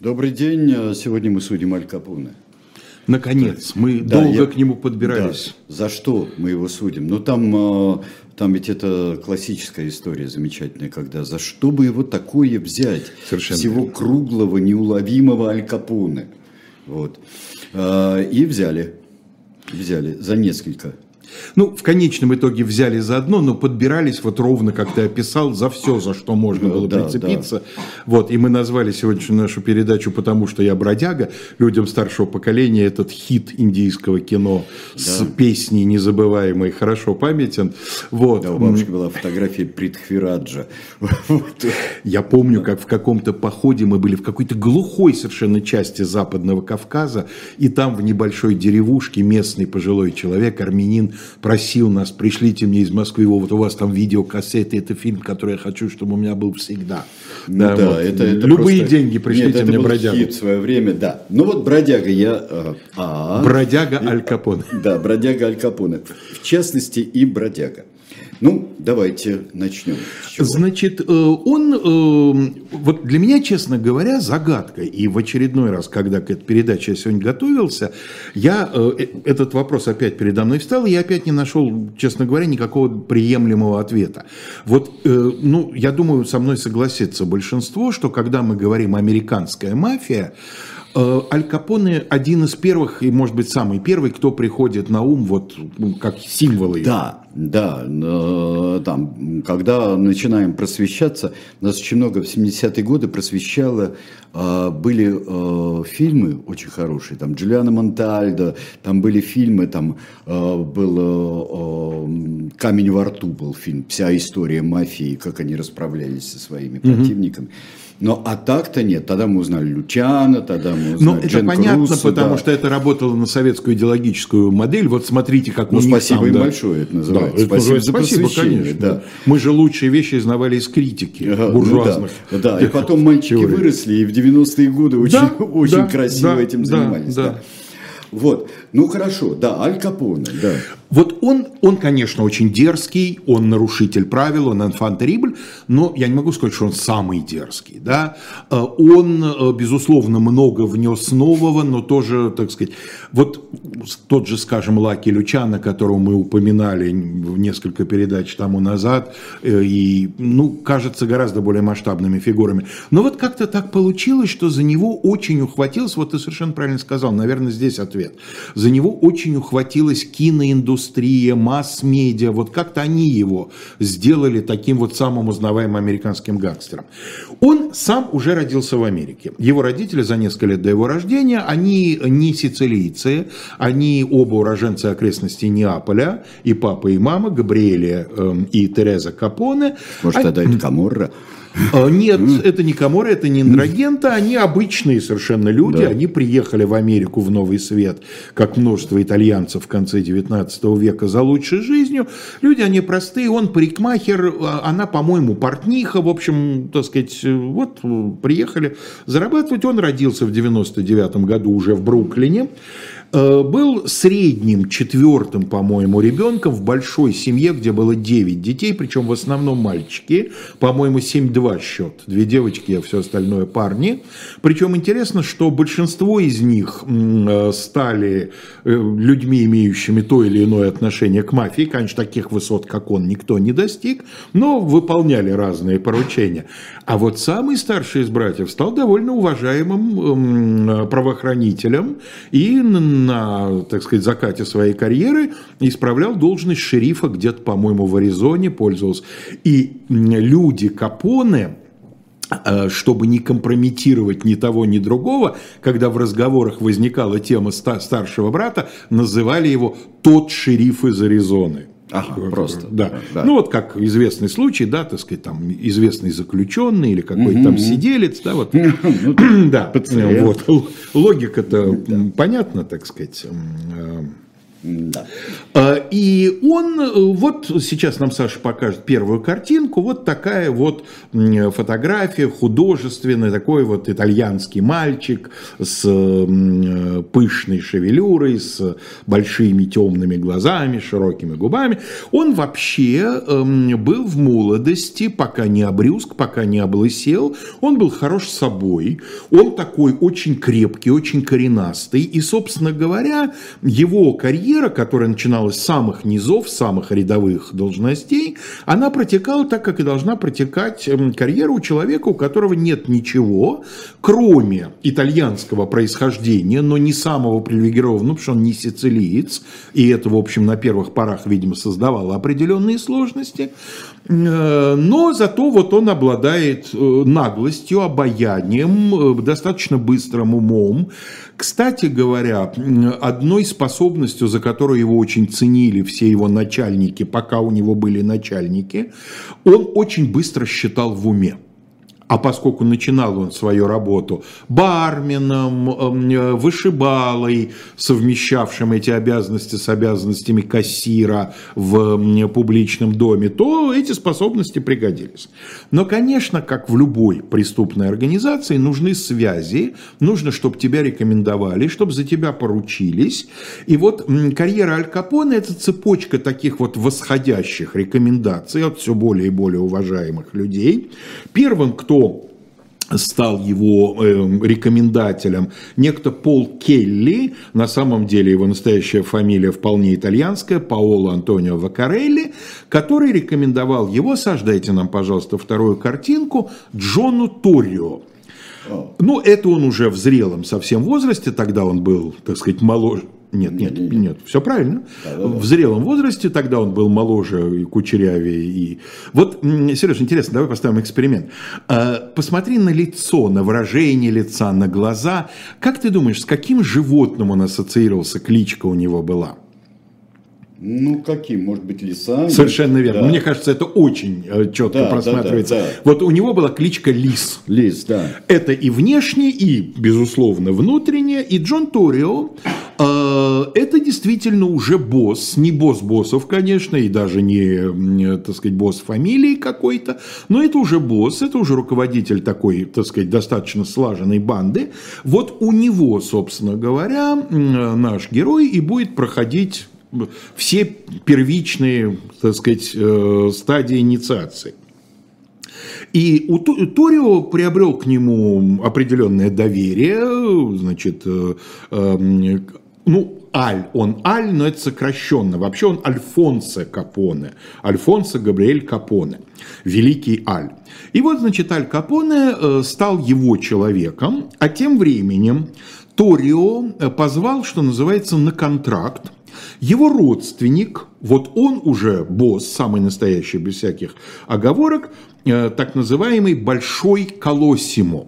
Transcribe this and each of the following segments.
Добрый день. Сегодня мы судим Аль Капоне. Наконец, мы да, долго я... к нему подбирались. Да. За что мы его судим? Ну, там, э, там ведь это классическая история замечательная, когда за что бы его такое взять? Совершенно Всего круглого, неуловимого Аль Капоне. Вот. Э, и взяли. Взяли за несколько ну, в конечном итоге взяли за одно, но подбирались вот ровно, как ты описал, за все, за что можно было да, прицепиться. Да. Вот, и мы назвали сегодняшнюю нашу передачу «Потому что я бродяга». Людям старшего поколения этот хит индийского кино да. с песней незабываемой «Хорошо памятен». Вот. Да, у бабушки была фотография Притхвираджа. Я помню, как в каком-то походе мы были в какой-то глухой совершенно части Западного Кавказа, и там в небольшой деревушке местный пожилой человек, армянин, просил нас, пришлите мне из Москвы, вот у вас там видеокассеты, это фильм, который я хочу, чтобы у меня был всегда. Ну, да, да вот. это, это Любые просто... деньги пришлите Нет, мне, бродягу. Хит в свое время, да. Ну вот бродяга я... А, а, бродяга Аль Капоне. Да, бродяга Аль Капоне. В частности и бродяга. Ну, давайте начнем. Значит, э, он, э, вот для меня, честно говоря, загадка. И в очередной раз, когда к этой передаче я сегодня готовился, я, э, этот вопрос опять передо мной встал, и я опять не нашел, честно говоря, никакого приемлемого ответа. Вот, ну, я думаю, со мной согласится большинство, что когда мы говорим «американская мафия», Аль Капоне один из первых, и, может быть, самый первый, кто приходит на ум, вот как символы. Да, да, там, когда начинаем просвещаться, нас очень много в 70-е годы просвещало, а, были фильмы очень хорошие, там Джулиана Монтальдо, там были фильмы, там был «Камень во рту» был фильм, вся история мафии, как они расправлялись со своими противниками. Mm-hmm. Но а так-то нет. Тогда мы узнали Лючана, тогда мы узнали Ну, это Джен понятно, Круса, потому да. что это работало на советскую идеологическую модель. Вот смотрите, как ну, у них спасибо там, им да. большое, это называется. Да, спасибо, за спасибо конечно. Да. Мы же лучшие вещи изнавали из критики ага, буржуазных. Ну, да. да, и потом мальчики выросли, и в 90-е годы очень, да, очень да, красиво да, этим занимались. Да, да. Вот, ну хорошо, да, Аль Капоне, да. Вот он, он, конечно, очень дерзкий, он нарушитель правил, он инфантерибль, но я не могу сказать, что он самый дерзкий. Да? Э, он, э, безусловно, много внес нового, но тоже, так сказать, вот тот же, скажем, Лаки Лючана, которого мы упоминали в несколько передач тому назад, э, и, ну, кажется, гораздо более масштабными фигурами. Но вот как-то так получилось, что за него очень ухватилось, вот ты совершенно правильно сказал, наверное, здесь ответ, за него очень ухватилась киноиндустрия, индустрия, масс-медиа, вот как-то они его сделали таким вот самым узнаваемым американским гангстером. Он сам уже родился в Америке. Его родители за несколько лет до его рождения, они не сицилийцы, они оба уроженцы окрестностей Неаполя, и папа, и мама, Габриэля э, и Тереза Капоне. Может, тогда это Каморра? А, нет, это не Каморы, это не Индрагента, они обычные совершенно люди, да. они приехали в Америку в Новый Свет, как множество итальянцев в конце 19 века за лучшей жизнью. Люди, они простые, он парикмахер, а она, по-моему, портниха, в общем, так сказать, вот приехали зарабатывать. Он родился в 99 году уже в Бруклине. Э, был средним четвертым, по-моему, ребенком в большой семье, где было 9 детей, причем в основном мальчики, по-моему, 7-2 счет, две девочки, а все остальное парни. Причем интересно, что большинство из них э, стали э, людьми, имеющими то или иное отношение к мафии, конечно, таких высот, как он, никто не достиг, но выполняли разные поручения. А вот самый старший из братьев стал довольно уважаемым правоохранителем и на, так сказать, закате своей карьеры исправлял должность шерифа где-то, по-моему, в Аризоне пользовался. И люди Капоне, э, чтобы не компрометировать ни того, ни другого, когда в разговорах возникала тема старшего брата, называли его «тот шериф из Аризоны». Ага, просто. Да. да. Ну вот как известный случай, да, так сказать, там известный заключенный или какой-то там сиделец, да, вот. Ну, да, вот. Логика-то понятна, так сказать. Э, Да. А, И он, э, вот сейчас нам Саша покажет первую картинку, вот такая вот фотография художественная, такой вот итальянский мальчик с м, пышной шевелюрой, с большими темными глазами, широкими губами. Он вообще эм, был в молодости, пока не обрюзг, пока не облысел, он был хорош собой, он такой очень крепкий, очень коренастый, и, собственно говоря, его карьера, которая начиналась с самых низов, с самых рядовых должностей, она протекала так, как и должна протекать эм, карьера у человека, у которого нет ничего, кроме итальянского происхождения, но не самого привилегированного, потому что он не сицилиец, и это, в общем, на первых порах, видимо, создавало определенные сложности. Э, Но зато вот он обладает э, наглостью, обаянием, э, достаточно быстрым умом. Кстати говоря, одной способностью, за которую его очень ценили все его начальники, пока у него были начальники, он очень быстро считал в уме. А поскольку начинал он свою работу барменом, эм, э, вышибалой, совмещавшим эти обязанности с обязанностями кассира в м, публичном доме, то эти способности пригодились. Но, конечно, как в любой преступной организации, нужны связи, нужно, чтобы тебя рекомендовали, чтобы за тебя поручились. И вот карьера Аль Капоне – это цепочка таких вот восходящих рекомендаций от все более и более уважаемых людей. Первым, кто стал его э, рекомендателем? Некто Пол Келли, на самом деле его настоящая фамилия вполне итальянская, Паоло Антонио Вакарелли, который рекомендовал его, Саш, дайте нам, пожалуйста, вторую картинку, Джону Торио. Ну, это он уже в зрелом совсем возрасте, тогда он был, так сказать, моложе. Нет, нет, нет, все правильно. В зрелом возрасте тогда он был моложе и кучерявее. И... Вот, Сереж, интересно, давай поставим эксперимент. А, Посмотри на лицо, на выражение лица, на глаза. Как ты думаешь, с каким животным он ассоциировался, кличка у него была? Ну, каким? Может быть, лиса? Совершенно верно. Да. Мне кажется, это очень э, четко Да, да, просматривается. да, да. Вот у него была кличка Лис. Лис, да. Это и внешне, и, безусловно, внутренне. И Джон Торио это действительно уже босс. Не босс боссов, конечно, и даже не, м, так сказать, босс фамилии какой-то. Но это уже босс, это уже руководитель такой, так сказать, достаточно слаженной банды. Вот у него, собственно говоря, м, наш герой и будет проходить все первичные, так сказать, э, стадии инициации. И у Торио приобрел к нему определенное доверие, значит, э, э, ну, Аль, он Аль, но это сокращенно. Вообще он Альфонсо Капоне, Альфонсо Габриэль Капоне, великий Аль. И вот, значит, Аль Капоне э, стал его человеком, а тем временем Торио э, позвал, что называется, на контракт его родственник, вот он уже босс, самый настоящий, без всяких оговорок, э, так называемый Большой Колосимо.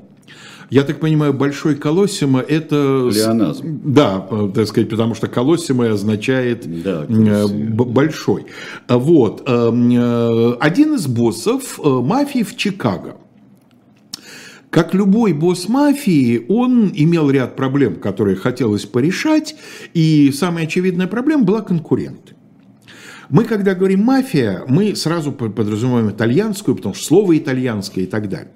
Я так понимаю, Большой Колосимо – это... Плеоназм. Да, э, так сказать, потому что Колосимо означает Да, э, большой. А Вот. э, э, Один из боссов мафии в Чикаго. Как любой босс мафии, он имел ряд проблем, которые хотелось порешать, и самая очевидная проблема была конкуренты. Мы, когда говорим мафия, мы сразу по- подразумеваем итальянскую, потому что слово итальянское и так далее.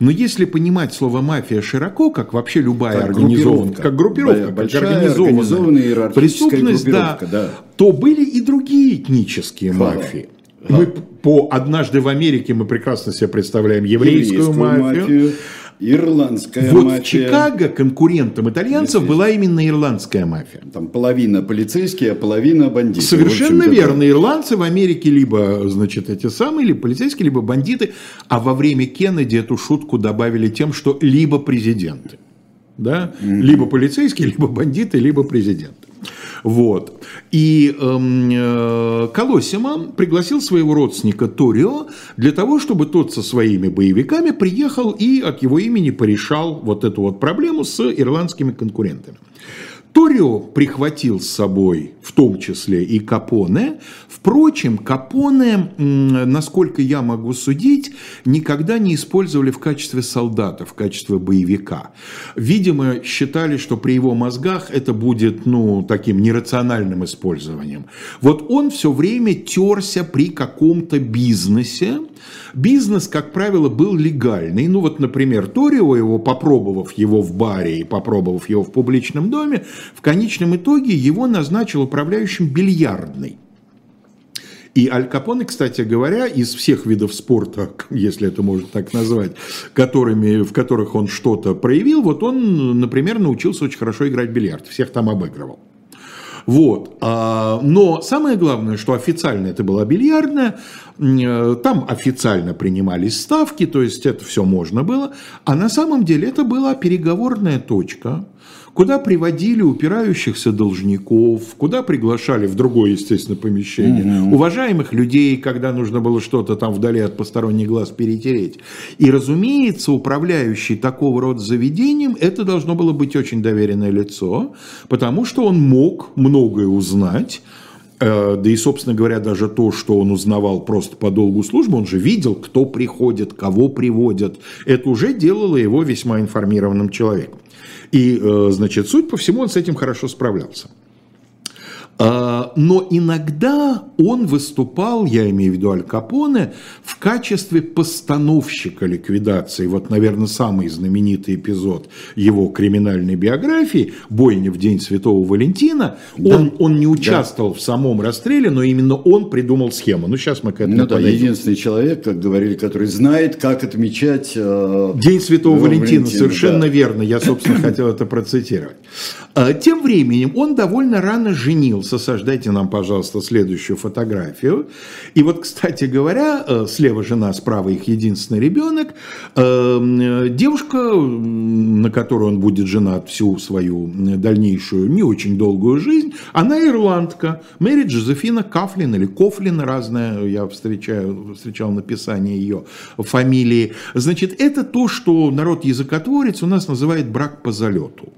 Но если понимать слово мафия широко, как вообще любая Как организованная, группировка. как группировка, Большая как организованная, организованная преступность, да, группировка, да. то были и другие этнические Ха. мафии. Мы по «Однажды в Америке» мы прекрасно себе представляем еврейскую, мафию. Ирландская Вот мафия. в Чикаго конкурентом итальянцев была именно ирландская мафия. Там половина полицейские, а половина бандиты. Совершенно верно. Ирландцы в Америке либо, значит, эти самые, либо полицейские, либо бандиты. А во время Кеннеди эту шутку добавили тем, что либо президенты. Да? Либо полицейские, либо бандиты, либо президенты. Вот. И эм, э, Колосима пригласил своего родственника Торио для того, чтобы тот со своими боевиками приехал и от его имени порешал вот эту вот проблему с ирландскими конкурентами. Торио прихватил с собой в том числе и Капоне. Впрочем, Капоне, насколько я могу судить, никогда не использовали в качестве солдата, в качестве боевика. Видимо, считали, что при его мозгах это будет ну, таким нерациональным использованием. Вот он все время терся при каком-то бизнесе, Бизнес, как правило, был легальный. Ну вот, например, Торио, его попробовав его в баре и попробовав его в публичном доме, в конечном итоге его назначил управляющим бильярдной. И Аль Капоне, кстати говоря, из всех видов спорта, если это можно так назвать, которыми, в которых он что-то проявил, вот он, например, научился очень хорошо играть в бильярд, всех там обыгрывал. Вот. А, но самое главное, что официально это была бильярдная, э, там официально принимались ставки, то есть это все можно было, а на самом деле это была переговорная точка, куда приводили упирающихся должников, куда приглашали в другое, естественно, помещение, угу. уважаемых людей, когда нужно было что-то там вдали от посторонних глаз перетереть. И, разумеется, управляющий такого рода заведением, это должно было быть очень доверенное лицо, потому что он мог многое узнать, да и, собственно говоря, даже то, что он узнавал просто по долгу службы, он же видел, кто приходит, кого приводят. Это уже делало его весьма информированным человеком. И, э, значит, суть по всему, он с этим хорошо справлялся. А, но иногда он выступал, я имею в виду Аль Капоне, в качестве постановщика ликвидации. Вот, наверное, самый знаменитый эпизод его криминальной биографии «Бойня в день Святого Валентина». Да. Он, он не участвовал да. в самом расстреле, но именно он придумал схему. Ну, сейчас мы к этому ну, да, единственный человек, как говорили, который знает, как отмечать... Э, день Святого Валентина, Валентина, совершенно да. верно. Я, собственно, хотел это процитировать. А, тем временем он довольно рано женился. Саш, дайте нам, пожалуйста, следующую фотографию. И вот, кстати говоря, э, слева жена, справа их единственный ребенок. Э, девушка, на которую он будет женат всю свою дальнейшую, не очень долгую жизнь, она ирландка. Мэри Джозефина Кафлин или Кофлин, разная, я встречаю, встречал написание ее фамилии. Значит, это то, что народ языкотворец у нас называет брак по залету.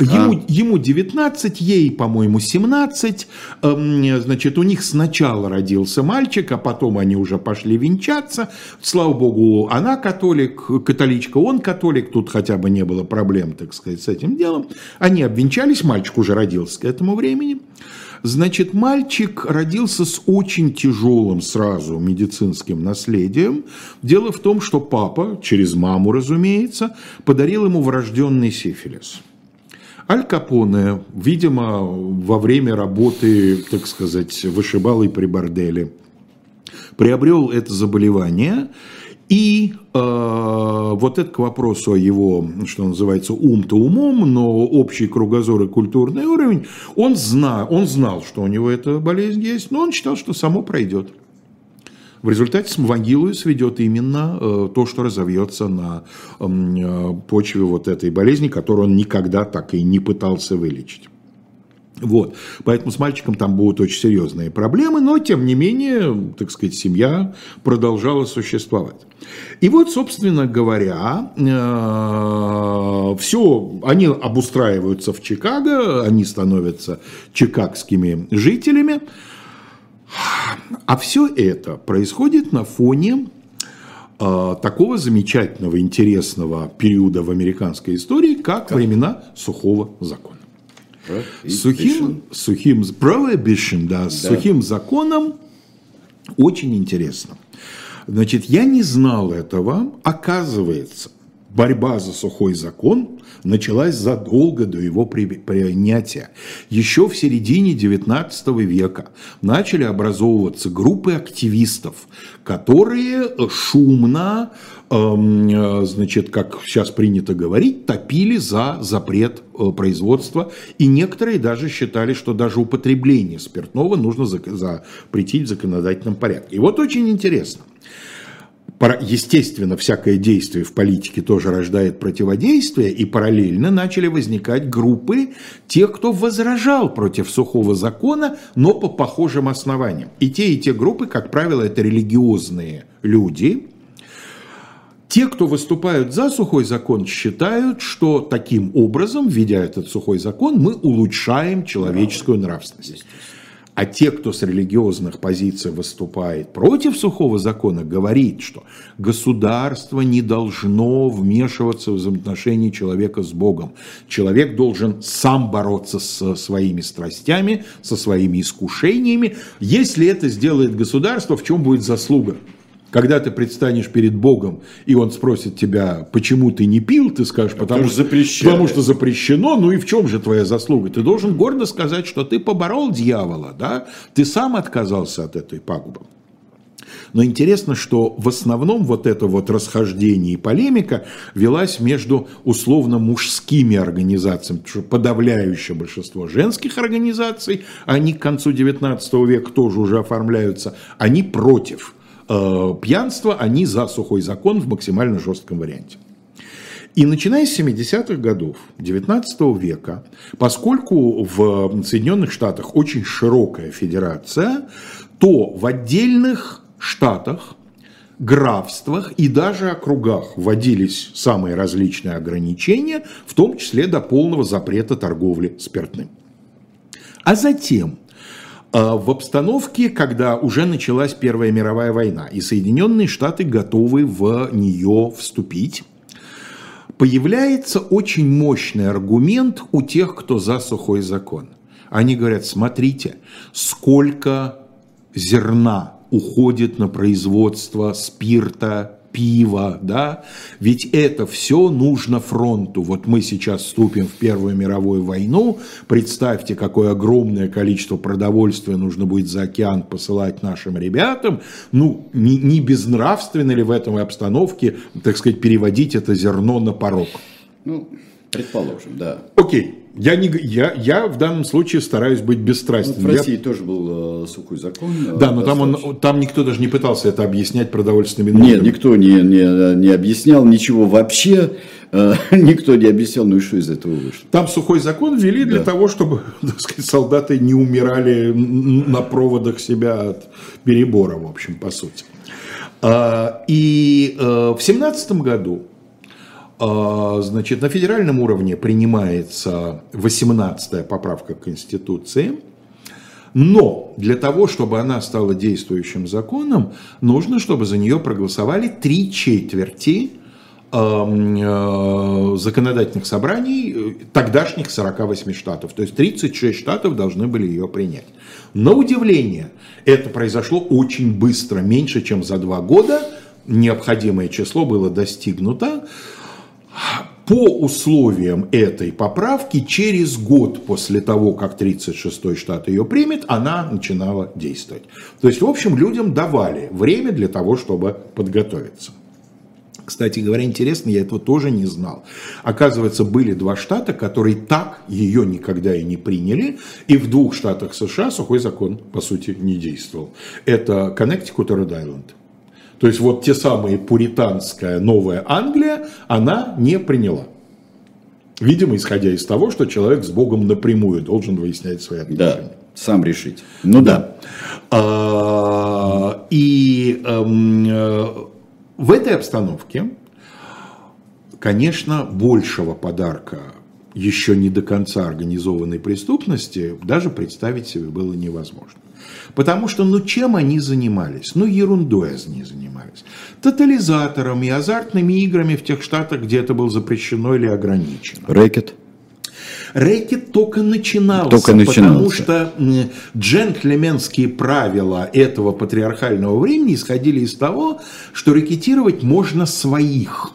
Ему, а. ему 19, ей, по-моему, 17. Эм, значит, у них сначала родился мальчик, а потом они уже пошли венчаться. Слава богу, она католик, католичка, он католик. Тут хотя бы не было проблем, так сказать, с этим делом. Они обвенчались, мальчик уже родился к этому времени. Значит, мальчик родился с очень тяжелым сразу медицинским наследием. Дело в том, что папа, через маму, разумеется, подарил ему врожденный сифилис. Аль Капоне, видимо, во время работы, так сказать, вышибалой при борделе, приобрел это заболевание. И э, вот это к вопросу о его, что называется, ум-то умом, но общий кругозор и культурный уровень, он, зна, он знал, что у него эта болезнь есть, но он считал, что само пройдет. В результате с могилой сведет именно э, то, что разовьется на э, почве вот этой болезни, которую он никогда так и не пытался вылечить. Вот. Поэтому с мальчиком там будут очень серьезные проблемы, но тем не менее, так сказать, семья продолжала существовать. И вот, собственно говоря, э, все, они обустраиваются в Чикаго, они становятся чикагскими жителями. А все это происходит на фоне э, такого замечательного, интересного периода в американской истории, как, как? времена сухого закона. Сухим, сухим, prohibition, да, да, сухим законом очень интересно. Значит, я не знал этого. Оказывается, борьба за сухой закон началась задолго до его принятия. Еще в середине XIX века начали образовываться группы активистов, которые шумно, эм, значит, как сейчас принято говорить, топили за запрет э, производства, и некоторые даже считали, что даже употребление спиртного нужно запретить в законодательном порядке. И вот очень интересно – естественно, всякое действие в политике тоже рождает противодействие, и параллельно начали возникать группы тех, кто возражал против сухого закона, но по похожим основаниям. И те, и те группы, как правило, это религиозные люди, Те, кто выступают за сухой закон, считают, что таким образом, введя этот сухой закон, мы улучшаем человеческую нравственность. А те, кто с религиозных позиций выступает против сухого закона, говорит, что государство не должно вмешиваться в взаимоотношения человека с Богом. Человек должен сам бороться со своими страстями, со своими искушениями. Если это сделает государство, в чем будет заслуга? Когда ты предстанешь перед Богом, и Он спросит тебя, почему ты не пил, ты скажешь, потому, что, потому что запрещено, ну и в чем же твоя заслуга? Ты должен гордо сказать, что ты поборол дьявола, да? ты сам отказался от этой пагубы. Но интересно, что в основном вот это вот расхождение и полемика велась между условно мужскими организациями, потому что подавляющее большинство женских организаций, они к концу 19 века тоже уже оформляются, они против э, пьянства, они за сухой закон в максимально жестком варианте. И начиная с 70-х годов 19 века, поскольку в Соединенных Штатах очень широкая федерация, то в отдельных штатах, графствах и даже округах вводились самые различные ограничения, в том числе до полного запрета торговли спиртным. А затем в обстановке, когда уже началась Первая мировая война, и Соединенные Штаты готовы в нее вступить, появляется очень мощный аргумент у тех, кто за сухой закон. Они говорят, смотрите, сколько зерна уходит на производство спирта, пива, да, ведь это все нужно фронту. Вот мы сейчас вступим в Первую мировую войну, представьте, какое огромное количество продовольствия нужно будет за океан посылать нашим ребятам, ну, не, не безнравственно ли в этом обстановке, так сказать, переводить это зерно на порог? Ну, предположим, да. Окей. Я, не, я, я в данном случае стараюсь быть бесстрастным. Ну, в России я... тоже был э, сухой закон. Э, да, но там, он, там никто даже не пытался это объяснять продовольственными нуждами. Нет, никто не, не, не объяснял ничего вообще. Э, никто не объяснял, ну и что из этого вышло. Там сухой закон ввели для да. того, чтобы так сказать, солдаты не умирали на проводах себя от перебора, в общем, по сути. А, и э, в семнадцатом году значит, на федеральном уровне принимается 18-я поправка к Конституции, но для того, чтобы она стала действующим законом, нужно, чтобы за нее проголосовали три четверти э, законодательных собраний э, тогдашних 48 штатов. То есть 36 штатов должны были ее принять. На удивление, это произошло очень быстро, меньше, чем за два года. Необходимое число было достигнуто по условиям этой поправки через год после того, как 36-й штат ее примет, она начинала действовать. То есть, в общем, людям давали время для того, чтобы подготовиться. Кстати говоря, интересно, я этого тоже не знал. Оказывается, были два штата, которые так ее никогда и не приняли, и в двух штатах США сухой закон, по сути, не действовал. Это Коннектикут и Род-Айленд. То есть вот те самые пуританская Новая Англия, она не приняла. Видимо, исходя из того, что человек с Богом напрямую должен выяснять свои отношения. Да, сам решить. Ну да. да. И эм, э, в этой обстановке, конечно, большего подарка еще не до конца организованной преступности даже представить себе было невозможно. Потому что, ну, чем они занимались? Ну, ерундой они занимались. Тотализаторами, азартными играми в тех штатах, где это было запрещено или ограничено. Рэкет. Рэкет только начинался, только начинался, потому что джентльменские правила этого патриархального времени исходили из того, что рэкетировать можно своих.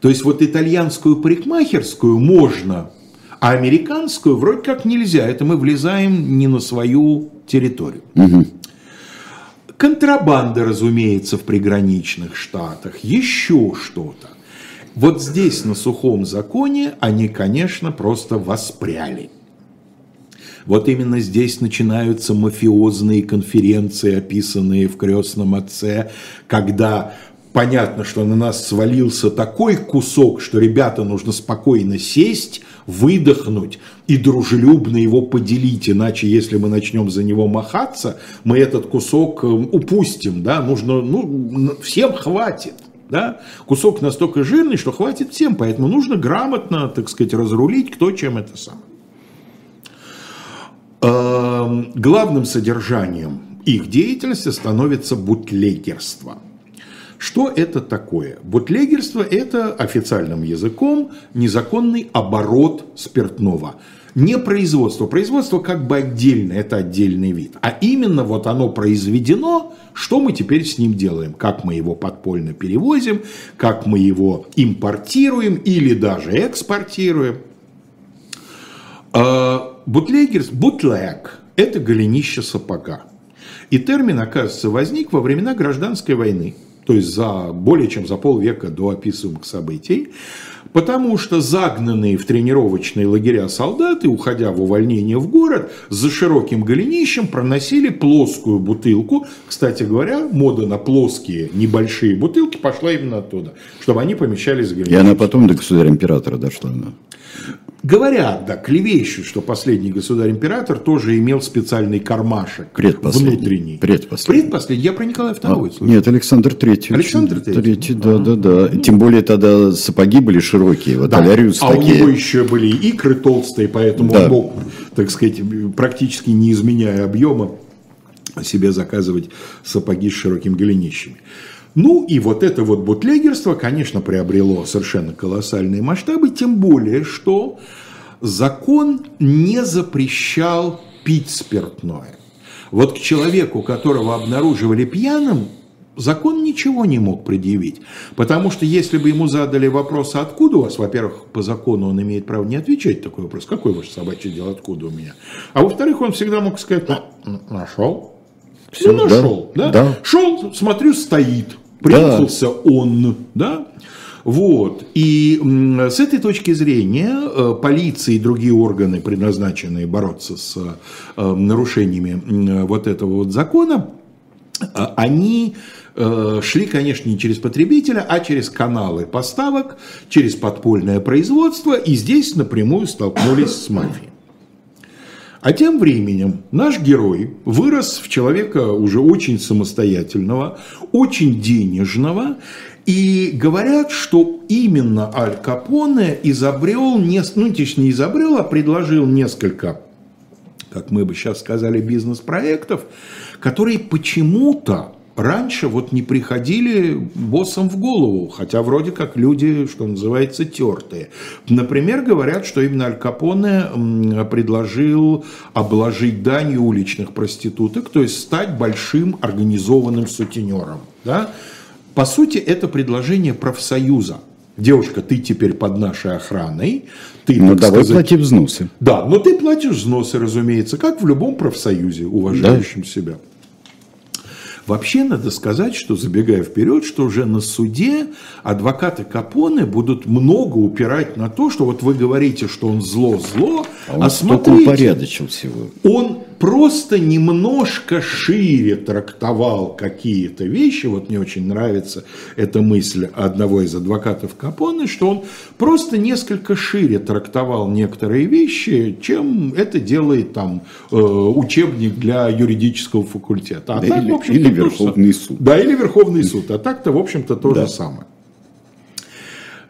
То есть вот итальянскую парикмахерскую можно, а американскую вроде как нельзя. Это мы влезаем не на свою территорию. Угу. Контрабанда, разумеется, в приграничных штатах, еще что-то. Вот здесь, на сухом законе, они, конечно, просто воспряли. Вот именно здесь начинаются мафиозные конференции, описанные в «Крестном отце», когда понятно, что на нас свалился такой кусок, что ребята нужно спокойно сесть, выдохнуть и дружелюбно его поделить, иначе если мы начнем за него махаться, мы этот кусок э, упустим, да, нужно, ну, всем хватит. Да? Кусок настолько жирный, что хватит всем, поэтому нужно грамотно, так сказать, разрулить, кто чем это сам. Эм, главным содержанием их деятельности становится бутлегерство. Что это такое? Бутлегерство – это официальным языком незаконный оборот спиртного – не производство. Производство как бы отдельно, это отдельный вид. А именно вот оно произведено, что мы теперь с ним делаем? Как мы его подпольно перевозим, как мы его импортируем или даже экспортируем. А, бутлегерс, бутлег – это голенище сапога. И термин, оказывается, возник во времена гражданской войны, то есть за более чем за полвека до описываемых событий. Потому что загнанные в тренировочные лагеря солдаты, уходя в увольнение в город, за широким голенищем проносили плоскую бутылку. Кстати говоря, мода на плоские небольшие бутылки пошла именно оттуда, чтобы они помещались в голенищем. И она потом до государя-императора дошла. Да. Говорят, да, клевещут, что последний государь-император тоже имел специальный кармашек внутренний. Предпоследний. Предпоследний. Я про Николая II а, Нет, Александр III. Александр III. Третий, да, да, да. Тем более тогда сапоги были широкие, вот да. Аляриус а такие. у него еще были икры толстые, поэтому да. он мог, так сказать, практически не изменяя объема, себе заказывать сапоги с широким голенищами. Ну и вот это вот бутлегерство, конечно, приобрело совершенно колоссальные масштабы, тем более, что закон не запрещал пить спиртное. Вот к человеку, которого обнаруживали пьяным, закон ничего не мог предъявить. Потому что если бы ему задали вопрос, откуда у вас, во-первых, по закону он имеет право не отвечать такой вопрос, какой ваш собачий дело, откуда у меня. А во-вторых, он всегда мог сказать, ну, нашел. Все ну, нашел, да? да? Шел, смотрю, стоит прятался да. он, да? Вот. И с этой точки зрения э, полиция и другие органы, предназначенные бороться с э, нарушениями вот этого вот закона, э, они шли, конечно, не через потребителя, а через каналы поставок, через подпольное производство, и здесь напрямую столкнулись с мафией. А тем временем наш герой вырос в человека уже очень самостоятельного, очень денежного, и говорят, что именно Аль Капоне изобрел, ну, не изобрел, а предложил несколько, как мы бы сейчас сказали, бизнес-проектов, которые почему-то раньше вот не приходили боссам в голову, хотя вроде как люди, что называется, тертые. Например, говорят, что именно Аль Капоне предложил обложить данью уличных проституток, то есть стать большим организованным сутенером. Да? По сути, это предложение профсоюза. Девушка, ты теперь под нашей охраной. Ты, ну, давай сказать, плати взносы. Да, но ты платишь взносы, разумеется, как в любом профсоюзе, уважающем да. себя. Вообще надо сказать, что забегая вперед, что уже на суде адвокаты Капоне будут много упирать на то, что вот вы говорите, что он зло-зло, а, он а смотрите, упорядочил всего. Он просто немножко шире трактовал какие-то вещи. Вот мне очень нравится эта мысль одного из адвокатов Капоне, что он просто несколько шире трактовал некоторые вещи, чем это делает там э, учебник для юридического факультета. А да так, или, в общем или Верховный суд. Да, или Верховный суд. А так-то, в общем-то, то да. же самое.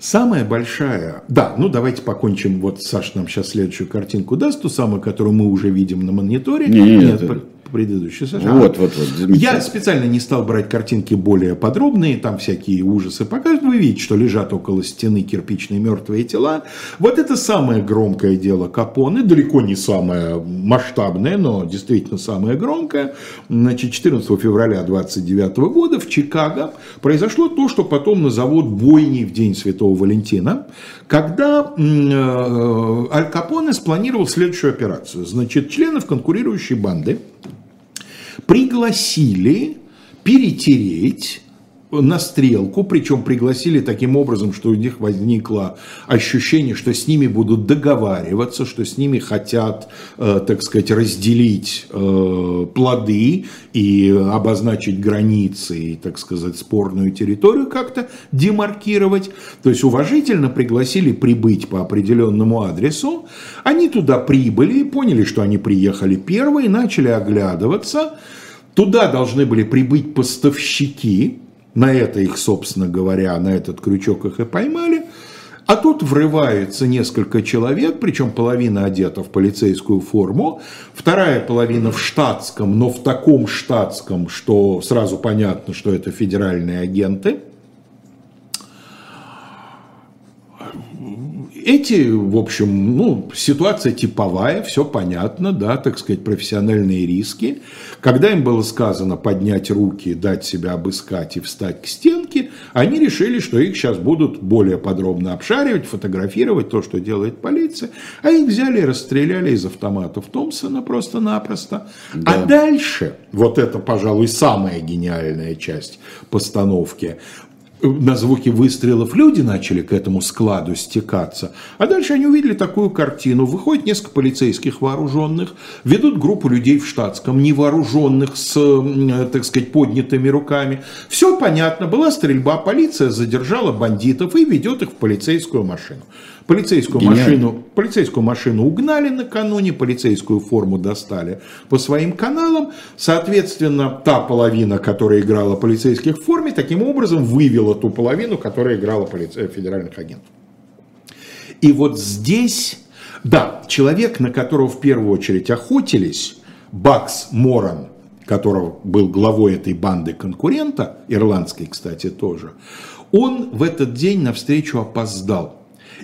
Самая большая, да, ну давайте покончим, вот Саша нам сейчас следующую картинку даст, ту самую, которую мы уже видим на мониторе. Нет, Нет предыдущий Саша. Вот, вот, вот. Я специально не стал брать картинки более подробные, там всякие ужасы показывают. Вы видите, что лежат около стены кирпичные мертвые тела. Вот это самое громкое дело Капоне, далеко не самое масштабное, но действительно самое громкое. Значит, 14 февраля 29 года в Чикаго произошло то, что потом назовут бойней в День Святого Валентина, когда э, Аль Капоне спланировал следующую операцию. Значит, членов конкурирующей банды пригласили перетереть на стрелку, причем пригласили таким образом, что у них возникло ощущение, что с ними будут договариваться, что с ними хотят, э, так сказать, разделить э, плоды и обозначить границы, и, так сказать, спорную территорию как-то демаркировать. То есть уважительно пригласили прибыть по определенному адресу. Они туда прибыли, поняли, что они приехали первые, начали оглядываться. Туда должны были прибыть поставщики, На это их, собственно говоря, на этот крючок их и поймали. А тут врывается несколько человек, причем половина одета в полицейскую форму, вторая половина в штатском, но в таком штатском, что сразу понятно, что это федеральные агенты – Эти, в общем, ну, ситуация типовая, все понятно, да, так сказать, профессиональные риски. Когда им было сказано поднять руки, дать себя обыскать и встать к стенке, они решили, что их сейчас будут более подробно обшаривать, фотографировать то, что делает полиция. А их взяли и расстреляли из автоматов Томпсона просто-напросто. Да. А дальше, вот это, пожалуй, самая гениальная часть постановки, на звуки выстрелов люди начали к этому складу стекаться. А дальше они увидели такую картину. Выходит несколько полицейских вооруженных, ведут группу людей в штатском, невооруженных, с, так сказать, поднятыми руками. Все понятно, была стрельба, полиция задержала бандитов и ведет их в полицейскую машину. Полицейскую машину, полицейскую машину угнали накануне, полицейскую форму достали по своим каналам. Соответственно, та половина, которая играла полицейских в форме, таким образом вывела ту половину, которая играла полиция, федеральных агентов. И вот здесь, да, человек, на которого в первую очередь охотились, Бакс Моран, которого был главой этой банды конкурента, ирландской, кстати, тоже, он в этот день навстречу опоздал.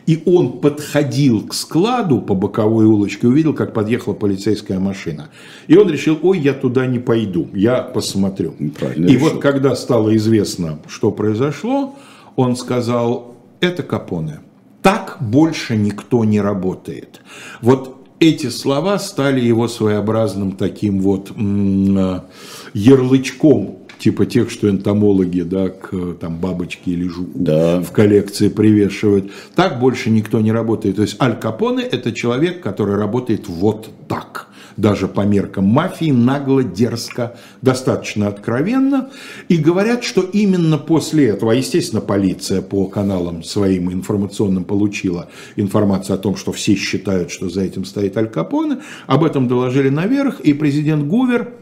И он подходил к складу по боковой улочке, увидел, как подъехала полицейская машина. И он решил, ой, я туда не пойду, я посмотрю. Правильно и решил. вот когда стало известно, что произошло, он сказал, это Капоне. Так больше никто не работает. Вот эти слова стали его своеобразным таким вот э, ярлычком типа тех, что энтомологи, да, к там бабочке или жуку да. в коллекции привешивают. Так больше никто не работает. То есть Аль Капоне – это человек, который работает вот так даже по меркам мафии, нагло, дерзко, достаточно откровенно. И говорят, что именно после этого, а естественно полиция по каналам своим информационным получила информацию о том, что все считают, что за этим стоит Аль Капоне, об этом доложили наверх, и президент Гувер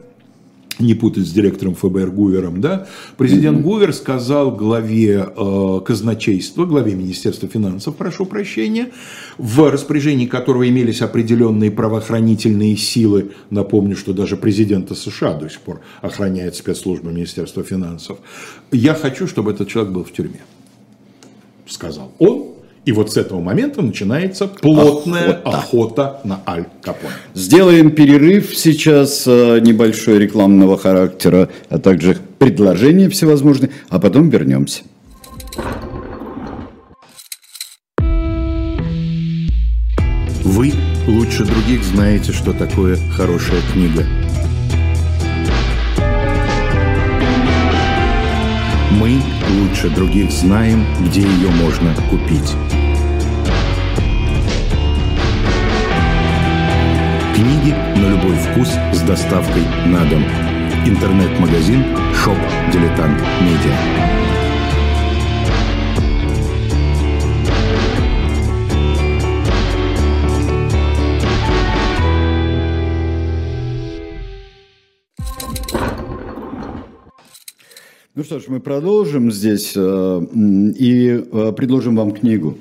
не путать с директором ФБР Гувером, да, президент. Гувер сказал главе э, казначейства, главе Министерства финансов, прошу прощения, в распоряжении которого имелись определенные правоохранительные силы, напомню, что даже президента США до сих пор охраняет спецслужба Министерства финансов, я хочу, чтобы этот человек был в тюрьме, сказал он, и вот с этого момента начинается плотная охота, охота на Аль Капоне. Сделаем перерыв сейчас э, небольшой рекламного характера, а также предложения всевозможные, а потом вернемся. Вы лучше других знаете, что такое хорошая книга. Мы лучше других знаем, где ее можно купить. Книги на любой вкус с доставкой на дом. Интернет-магазин Shop Дилетант Медиа. Ну что ж, мы продолжим здесь э, и э, предложим вам книгу.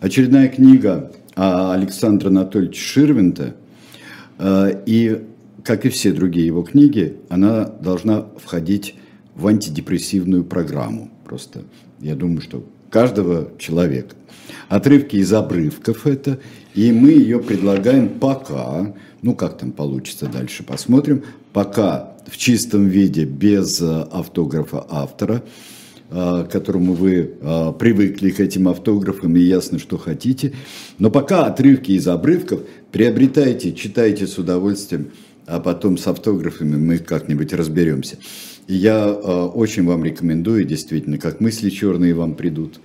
Очередная книга Александра Анатольевича Ширвинта – и, как и все другие его книги, она должна входить в антидепрессивную программу. Просто я думаю, что каждого человека. Отрывки из обрывков это, и мы ее предлагаем пока, ну как там получится дальше, посмотрим, пока в чистом виде, без э, автографа автора, э, к которому вы привыкли к этим автографам и ясно, что хотите. Но пока отрывки из обрывков Приобретайте, читайте с удовольствием, а потом с автографами мы как-нибудь разберемся. И я э, очень вам рекомендую, действительно, как мысли черные вам придут,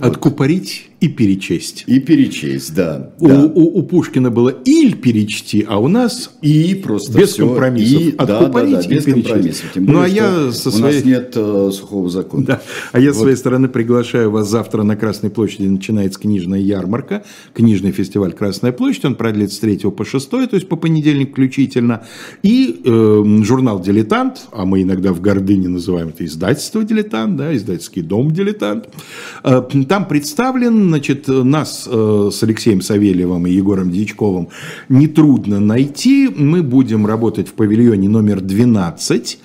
Откупорить и перечесть. И перечесть, да. У, да. у, у Пушкина было «иль» перечти, а у нас и просто без все, компромиссов. И, Откупорить да, да, да, без и перечесть. компромиссов. Тем более, ну, а я со своей... у нас нет э, сухого закона. Да. А я вот. с своей стороны приглашаю вас завтра на Красной площади начинается книжная ярмарка, книжный фестиваль «Красная площадь». Он продлится с 3 по 6, то есть по понедельник включительно. И э, журнал «Дилетант», а мы иногда в гордыне называем это издательство «Дилетант», да, издательский дом «Дилетант». Э, там представлен, значит, нас э, с Алексеем Савельевым и Егором Дьячковым нетрудно найти. Мы будем работать в павильоне номер 12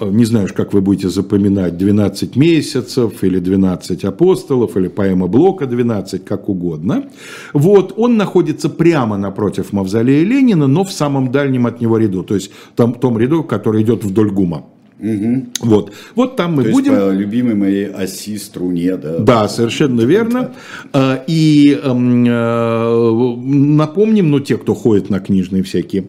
не знаю, как вы будете запоминать, 12 месяцев или 12 апостолов, или поэма Блока 12, как угодно. Вот, он находится прямо напротив мавзолея Ленина, но в самом дальнем от него ряду, то есть там, том ряду, который идет вдоль ГУМа. Угу. Вот. вот там мы То будем. Есть по любимой моей оси струне, да. Да, совершенно верно. А, и эм, э, напомним, ну, те, кто ходит на книжные всякие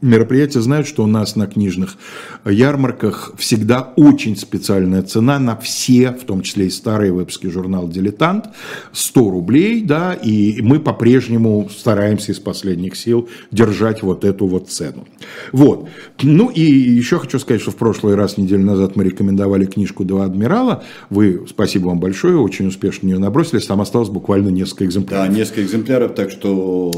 мероприятия знают, что у нас на книжных ярмарках всегда очень специальная цена на все, в том числе и старые выпуски журнала «Дилетант», 100 рублей, да, и мы по-прежнему стараемся из последних сил держать вот эту вот цену. Вот. Ну и еще хочу сказать, что в прошлый раз, неделю назад, мы рекомендовали книжку «Два адмирала». Вы, спасибо вам большое, очень успешно ее набросились, там осталось буквально несколько экземпляров. Да, несколько экземпляров, так что...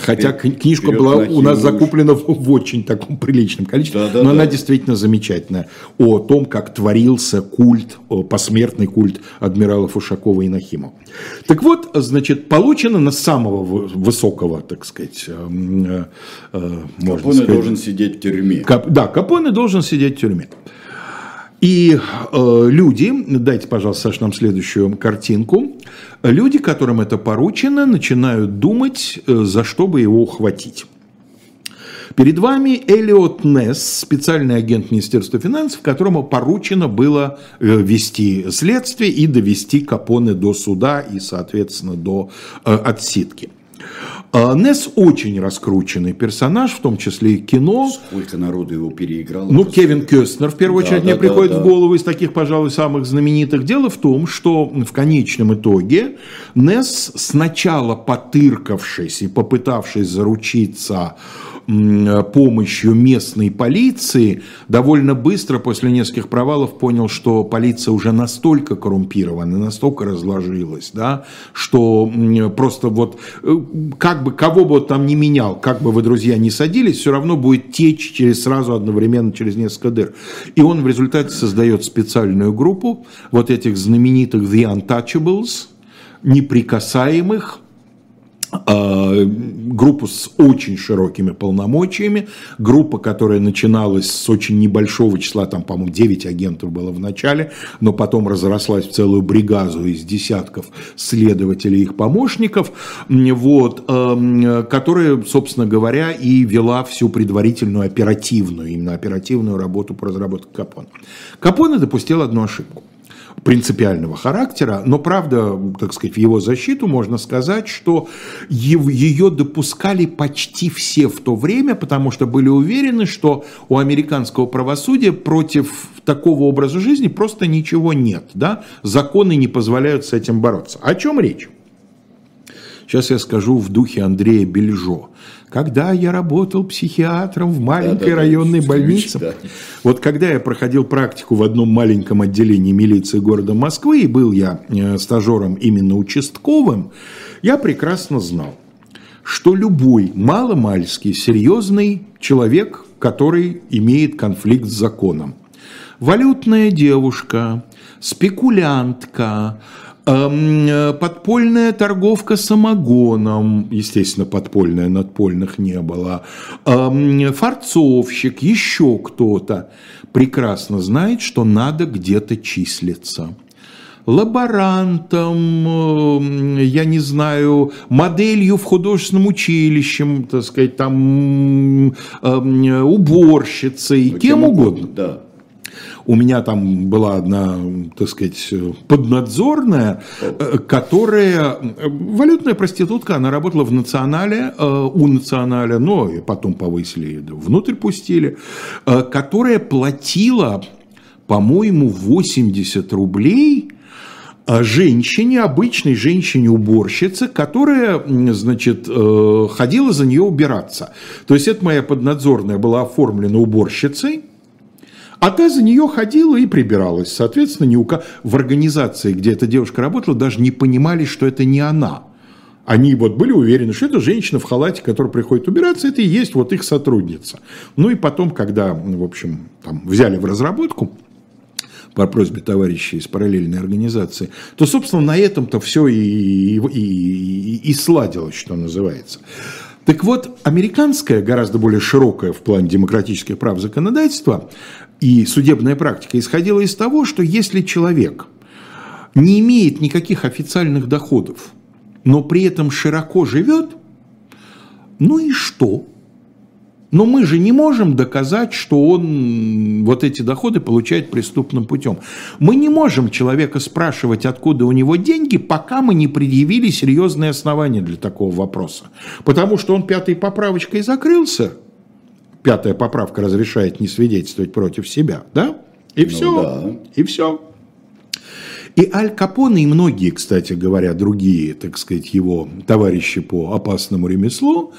Хотя книжка была у нас закуплена в в очень таком приличном количестве, да, да, но да. она действительно замечательная. О том, как творился культ, посмертный культ адмиралов Ушакова и Нахимова. Так вот, значит, получено на самого высокого, так сказать, э, э, Капоне сказать, должен сидеть в тюрьме. Кап, да, Капоне должен сидеть в тюрьме. И э, люди, дайте, пожалуйста, Саша, нам следующую картинку. Люди, которым это поручено, начинают думать, э, за что бы его ухватить. Перед вами Элиот Несс, специальный агент Министерства финансов, которому поручено было э, вести следствие и довести Капоне до суда и, соответственно, до э, отсидки. А, Несс очень раскрученный персонаж, в том числе и кино. Сколько народу его переиграл. Ну, Кевин Кёстнер, в первую да, очередь, да, мне да, приходит да, в голову из таких, пожалуй, самых знаменитых. Дело в том, что в конечном итоге Несс, сначала потыркавшись и попытавшись заручиться помощью местной полиции, довольно быстро после нескольких провалов понял, что полиция уже настолько коррумпирована, настолько разложилась, да, что просто вот э, как бы кого бы там не менял, как бы вы, друзья, не садились, все равно будет течь через сразу одновременно через несколько дыр. И он в результате создает специальную группу вот этих знаменитых The Untouchables, неприкасаемых, группу с очень широкими полномочиями, группа, которая начиналась с очень небольшого числа, там, по-моему, 9 агентов было в начале, но потом разрослась в целую бригаду из десятков следователей и их помощников, вот, которая, собственно говоря, и вела всю предварительную оперативную, именно оперативную работу по разработке Капона. Капоне допустил одну ошибку – принципиального характера, но правда, так сказать, в его защиту можно сказать, что ее допускали почти все в то время, потому что были уверены, что у американского правосудия против такого образа жизни просто ничего нет, да? законы не позволяют с этим бороться. О чем речь? Сейчас я скажу в духе Андрея Бельжо. Когда я работал психиатром в маленькой да, да, районной да, больнице, да. вот когда я проходил практику в одном маленьком отделении милиции города Москвы, и был я э, стажером именно участковым, я прекрасно знал, что любой маломальский серьезный человек, который имеет конфликт с законом, валютная девушка, спекулянтка, подпольная торговка самогоном, естественно, подпольная, надпольных не было, эм, фарцовщик, еще кто-то прекрасно знает, что надо где-то числиться лаборантом, эм, я не знаю, моделью в художественном училище, так сказать, там уборщицей, ну, кем угодно. Да. У меня там была одна, так сказать, поднадзорная, э, которая, валютная проститутка, она работала в национале, э, у националя, но потом повысили, внутрь пустили, э, которая платила, по-моему, 80 рублей женщине, обычной женщине-уборщице, которая, значит, э, ходила за нее убираться. То есть это моя поднадзорная была оформлена уборщицей, а та за нее ходила и прибиралась. Соответственно, ни у кого... в организации, где эта девушка работала, даже не понимали, что это не она. Они вот были уверены, что это женщина в халате, которая приходит убираться, это и есть вот их сотрудница. Ну и потом, когда, в общем, там взяли в разработку, по просьбе товарищей из параллельной организации, то, собственно, на этом-то все и, и, и, и сладилось, что называется. Так вот, американское, гораздо более широкое в плане демократических прав законодательства и судебная практика исходила из того, что если человек не имеет никаких официальных доходов, но при этом широко живет, ну и что? Но мы же не можем доказать, что он вот эти доходы получает преступным путем. Мы не можем человека спрашивать, откуда у него деньги, пока мы не предъявили серьезные основания для такого вопроса. Потому что он пятой поправочкой закрылся. Пятая поправка разрешает не свидетельствовать против себя, да? И ну, все. Да. И все. И Аль Капоне и многие, кстати говоря, другие, так сказать, его товарищи по опасному ремеслу,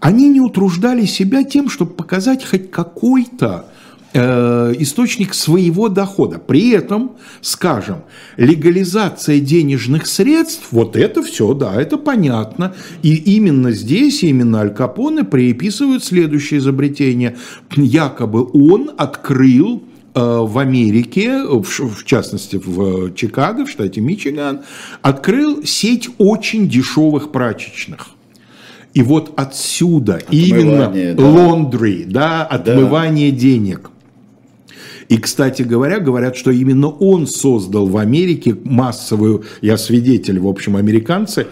они не утруждали себя тем, чтобы показать хоть какой-то источник своего дохода. При этом, скажем, легализация денежных средств, вот это все, да, это понятно. И именно здесь, именно Аль Капоне приписывают следующее изобретение. Якобы он открыл э, в Америке, в частности в Чикаго, в штате Мичиган, открыл сеть очень дешевых прачечных. И вот отсюда именно да. лондри, да, отмывание да. денег. И, кстати говоря, говорят, что именно он создал в Америке массовую, я свидетель, в общем, американцы,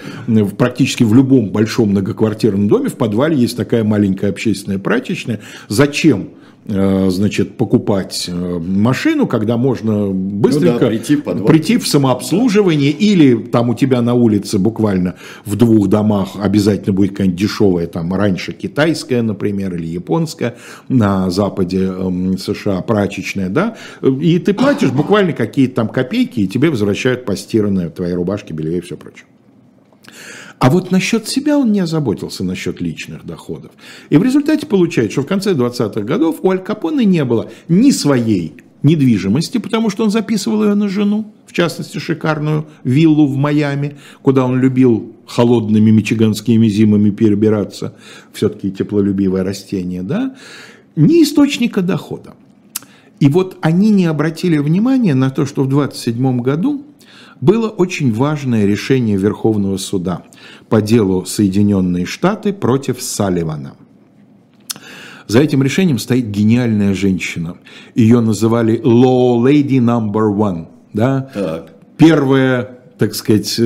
практически в любом большом многоквартирном доме в подвале есть такая маленькая общественная прачечная. Зачем? Э, значит, покупать э, машину, когда можно быстренько ну да, прийти, прийти в самообслуживание, да. или там у тебя на улице буквально в двух домах обязательно будет какая-нибудь дешевая, там раньше китайская, например, или японская, на западе эм, США прачечная, да, и ты платишь буквально какие-то там копейки, и тебе возвращают постиранные твои рубашки, белье и все прочее. А вот насчет себя он не озаботился, насчет личных доходов. И в результате получается, что в конце 20-х годов у Аль Капоне не было ни своей недвижимости, потому что он записывал ее на жену, в частности, шикарную виллу в Майами, куда он любил холодными мичиганскими зимами перебираться, все-таки теплолюбивое растение, да, ни источника дохода. И вот они не обратили внимания на то, что в 27 году было очень важное решение Верховного суда по делу Соединенные Штаты против Салливана. За этим решением стоит гениальная женщина. Ее называли Law Lady Number One. Да? Так. Первая так сказать, э,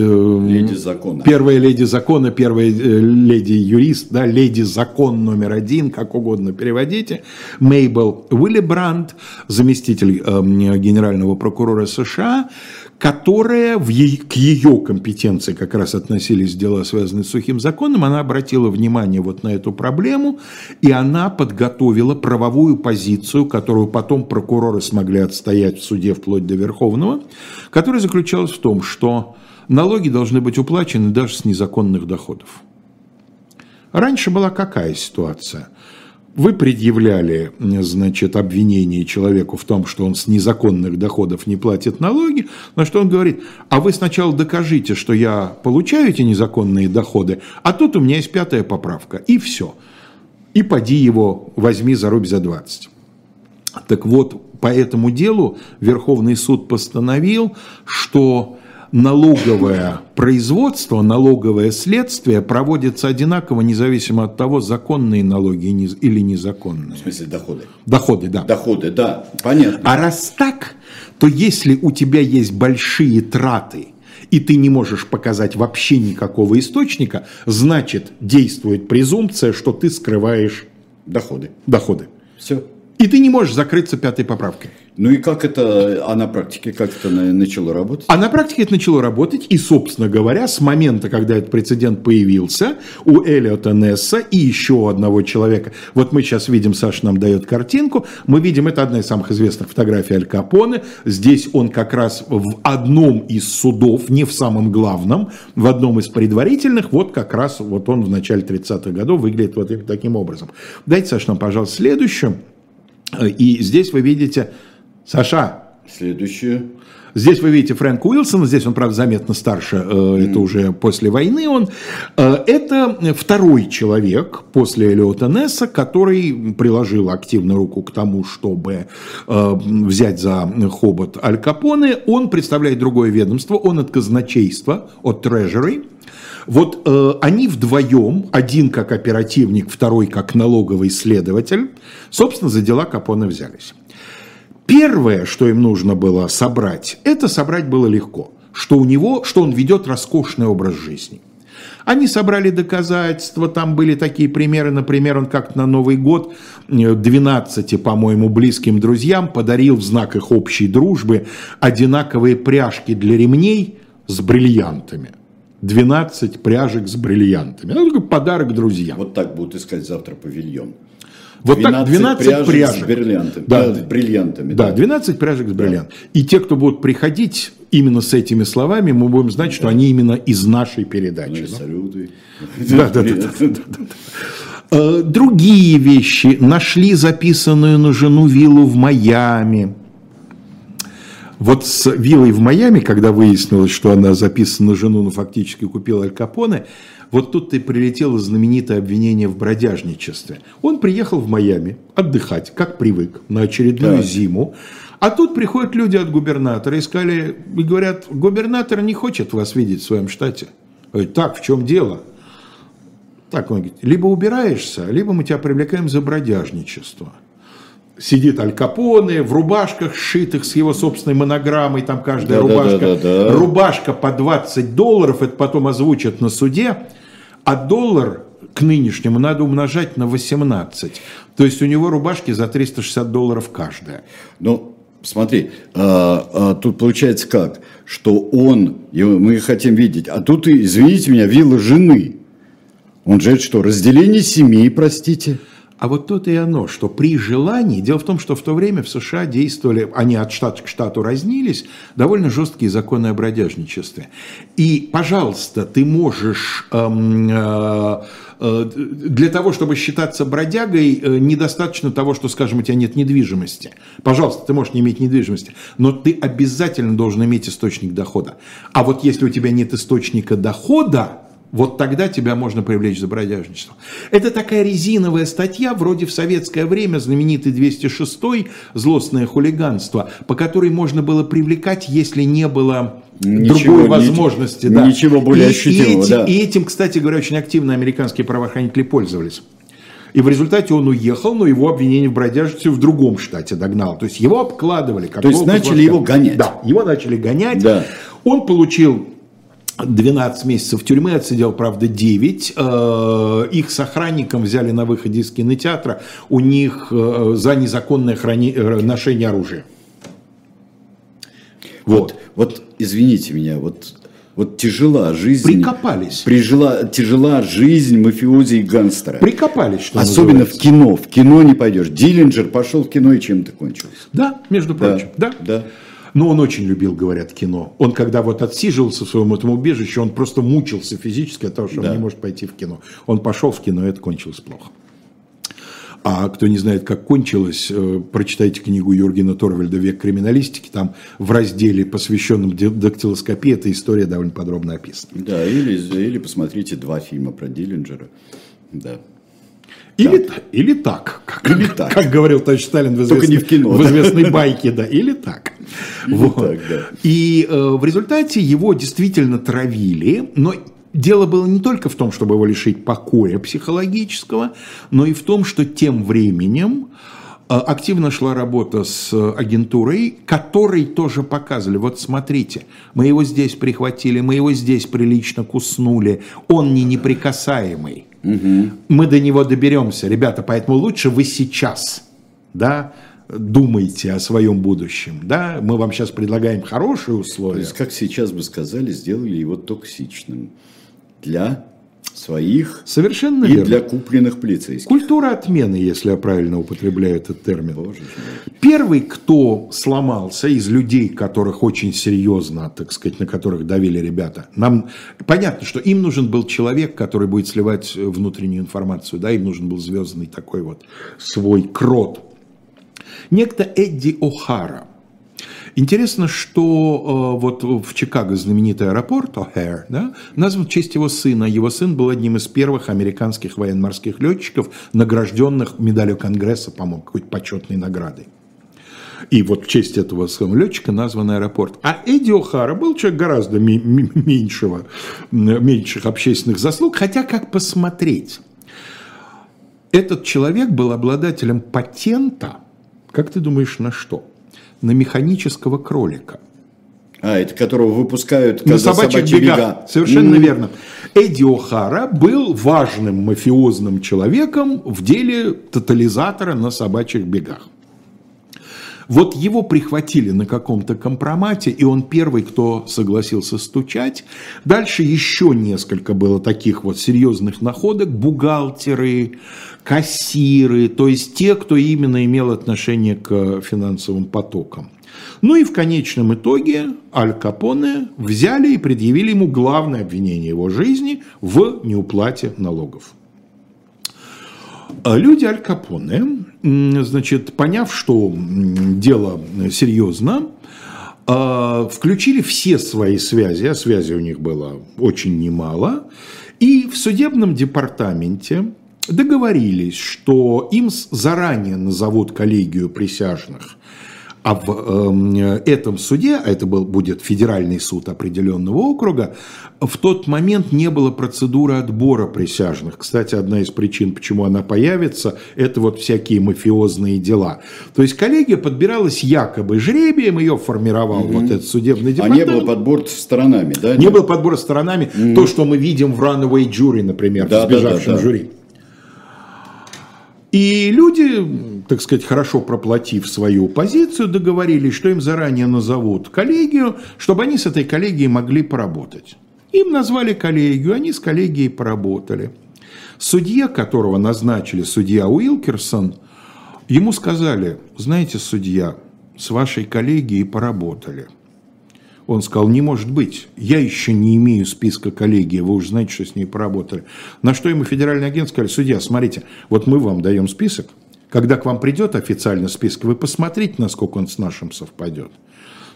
леди закона. первая леди закона, первая э, леди юрист, да, леди закон номер один, как угодно переводите, Мейбл Уиллибранд, заместитель э, генерального прокурора США, которая в е- к ее компетенции как раз относились дела, связанные с сухим законом, она обратила внимание вот на эту проблему, и она подготовила правовую позицию, которую потом прокуроры смогли отстоять в суде вплоть до Верховного, которая заключалась в том, что налоги должны быть уплачены даже с незаконных доходов. Раньше была какая ситуация? Вы предъявляли, значит, обвинение человеку в том, что он с незаконных доходов не платит налоги, на что он говорит, а вы сначала докажите, что я получаю эти незаконные доходы, а тут у меня есть пятая поправка, и все. И поди его возьми за рубь за 20. Так вот, по этому делу Верховный суд постановил, что налоговое производство, налоговое следствие проводится одинаково, независимо от того, законные налоги или незаконные. В смысле доходы? Доходы, да. Доходы, да, понятно. А раз так, то если у тебя есть большие траты, и ты не можешь показать вообще никакого источника, значит, действует презумпция, что ты скрываешь доходы. Доходы. Все. И ты не можешь закрыться пятой поправкой. Ну и как это, а на практике как это начало работать? А на практике это начало работать, и, собственно говоря, с момента, когда этот прецедент появился, у Эллиота Несса и еще одного человека, вот мы сейчас видим, Саша нам дает картинку, мы видим, это одна из самых известных фотографий Аль Капоне, здесь он как раз в одном из судов, не в самом главном, в одном из предварительных, вот как раз вот он в начале 30-х годов выглядит вот таким образом. Дайте, Саша, нам, пожалуйста, следующую. И здесь вы видите Саша. Следующее. Здесь вы видите Фрэнк Уилсон, здесь он, правда, заметно старше, mm. это уже после войны он. Э, это второй человек после Элиота Несса, который приложил активно руку к тому, чтобы э, взять за хобот Аль Капоне. Он представляет другое ведомство, он от казначейства, от Treasury. Вот э, они вдвоем, один как оперативник, второй как налоговый следователь, собственно, за дела Капоне взялись. Первое, что им нужно было собрать, это собрать было легко, что у него, что он ведет роскошный образ жизни. Они собрали доказательства, там были такие примеры, например, он как на Новый год 12, по-моему, близким друзьям подарил в знак их общей дружбы одинаковые пряжки для ремней с бриллиантами. 12 пряжек с бриллиантами. Ну, такой подарок друзьям. Вот так будут искать завтра павильон. Вот так 12 пряжек, пряжек. с бриллиантами. Да, да, бриллиантами. Да, да, 12 пряжек с бриллиантами. Да. И те, кто будут приходить именно с этими словами, мы будем знать, что да. они именно из нашей передачи. Ну, салюты. Да, да, да. Другие вещи. Нашли записанную на жену виллу в Майами. Вот с виллой в Майами, когда выяснилось, что она записана на жену, но фактически купила Аль Капоне, вот тут и прилетело знаменитое обвинение в бродяжничестве. Он приехал в Майами отдыхать, как привык, на очередную да. зиму. А тут приходят люди от губернатора и сказали, и говорят, губернатор не хочет вас видеть в своем штате. Говорит, так, в чем дело? Так, он говорит, либо убираешься, либо мы тебя привлекаем за бродяжничество сидит Аль Капоне в рубашках, сшитых с его собственной монограммой, там каждая да, рубашка, да, да, да, да. рубашка по 20 долларов, это потом озвучат на суде, а доллар к нынешнему надо умножать на 18. То есть у него рубашки за 360 долларов каждая. Ну, смотри, а, а, тут получается как, что он, мы хотим видеть, а тут, извините меня, вилла жены. Он же что, разделение семьи, простите? А вот то-то и оно, что при желании, дело в том, что в то время в США действовали, они от штата к штату разнились, довольно жесткие законы о бродяжничестве. И, пожалуйста, ты можешь эм, э, э, для того, чтобы считаться бродягой, э, недостаточно того, что, скажем, у тебя нет недвижимости. Пожалуйста, ты можешь не иметь недвижимости, но ты обязательно должен иметь источник дохода. А вот если у тебя нет источника дохода, вот тогда тебя можно привлечь за бродяжничество. Это такая резиновая статья, вроде в советское время знаменитый 206 «Злостное хулиганство», по которой можно было привлекать, если не было ничего, другой возможности. Ничего, да. ничего более и, ощутимого. И, эти, да. и этим, кстати говоря, очень активно американские правоохранители пользовались. И в результате он уехал, но его обвинение в бродяжестве в другом штате догнал. То есть его обкладывали. Как То есть начали его гонять. Да, его начали гонять. Да. Он получил 12 месяцев тюрьмы, отсидел, правда, 9. Э, их с охранником взяли на выходе из кинотеатра. У них э, за незаконное храни... Э, ношение оружия. Вот. вот, вот, извините меня, вот, вот тяжела жизнь. Прикопались. Прижила, тяжела жизнь мафиози и гангстера. Прикопались, что Особенно называется. в кино. В кино не пойдешь. Диллинджер пошел в кино и чем-то кончился. Да, между прочим. Да. да. да. Но он очень любил, говорят, кино. Он, когда вот отсиживался в своем этом убежище, он просто мучился физически от того, что да. он не может пойти в кино. Он пошел в кино, и это кончилось плохо. А кто не знает, как кончилось, э, прочитайте книгу Юргена Торвальда «Век криминалистики». Там в разделе, посвященном дактилоскопии, эта история довольно подробно описана. Да, или, или посмотрите два фильма про Диллинджера. Да. Или, так. или так, как, или так. как говорил товарищ Сталин в известной, не в кино, в известной да. байке, да, или так. Или вот. так да. И э, в результате его действительно травили, но дело было не только в том, чтобы его лишить покоя психологического, но и в том, что тем временем э, активно шла работа с агентурой, которой тоже показывали, вот смотрите, мы его здесь прихватили, мы его здесь прилично куснули, он не неприкасаемый. Угу. Мы до него доберемся, ребята, поэтому лучше вы сейчас, да, думайте о своем будущем. Да? Мы вам сейчас предлагаем хорошие условия. То есть, как сейчас бы сказали, сделали его токсичным для своих Совершенно и верно. для купленных полицейских. Культура отмены, если я правильно употребляю этот термин. Боже Первый, кто сломался из людей, которых очень серьезно, так сказать, на которых давили ребята, нам понятно, что им нужен был человек, который будет сливать внутреннюю информацию, да, им нужен был звездный такой вот свой крот. Некто Эдди О'Хара – Интересно, что э, вот в Чикаго знаменитый аэропорт О'Хэр да, назван в честь его сына. Его сын был одним из первых американских военно-морских летчиков, награжденных медалью Конгресса, по-моему, какой-то почетной наградой. И вот в честь этого самолетчика назван аэропорт. А Эдди О'Хара был человек гораздо меньшего, меньших общественных заслуг, хотя как посмотреть. Этот человек был обладателем патента, как ты думаешь, на что? На механического кролика. А, это которого выпускают на собачьих бегах. Бега. Совершенно mm. верно. Эдди О'Хара был важным мафиозным человеком в деле тотализатора на собачьих бегах. Вот его прихватили на каком-то компромате, и он первый, кто согласился стучать. Дальше еще несколько было таких вот серьезных находок. Бухгалтеры, кассиры, то есть те, кто именно имел отношение к финансовым потокам. Ну и в конечном итоге Аль Капоне взяли и предъявили ему главное обвинение его жизни в неуплате налогов. Люди Аль Капоне, значит, поняв, что дело серьезно, а, включили все свои связи, а связи у них было очень немало, и в судебном департаменте договорились, что им заранее назовут коллегию присяжных а в э, этом суде, а это был, будет федеральный суд определенного округа, в тот момент не было процедуры отбора присяжных. Кстати, одна из причин, почему она появится, это вот всякие мафиозные дела. То есть коллегия подбиралась якобы жребием, ее формировал угу. вот этот судебный департамент. А не был подбор сторонами, да? Не был подбор сторонами. Угу. То, что мы видим в runaway jury, например, да, в сбежавшем да, да, да. жюри. И люди, так сказать, хорошо проплатив свою позицию, договорились, что им заранее назовут коллегию, чтобы они с этой коллегией могли поработать. Им назвали коллегию, они с коллегией поработали. Судья, которого назначили, судья Уилкерсон, ему сказали, знаете, судья, с вашей коллегией поработали. Он сказал, не может быть, я еще не имею списка коллегии, вы уже знаете, что с ней поработали. На что ему федеральный агент сказали, судья, смотрите, вот мы вам даем список, когда к вам придет официальный список, вы посмотрите, насколько он с нашим совпадет.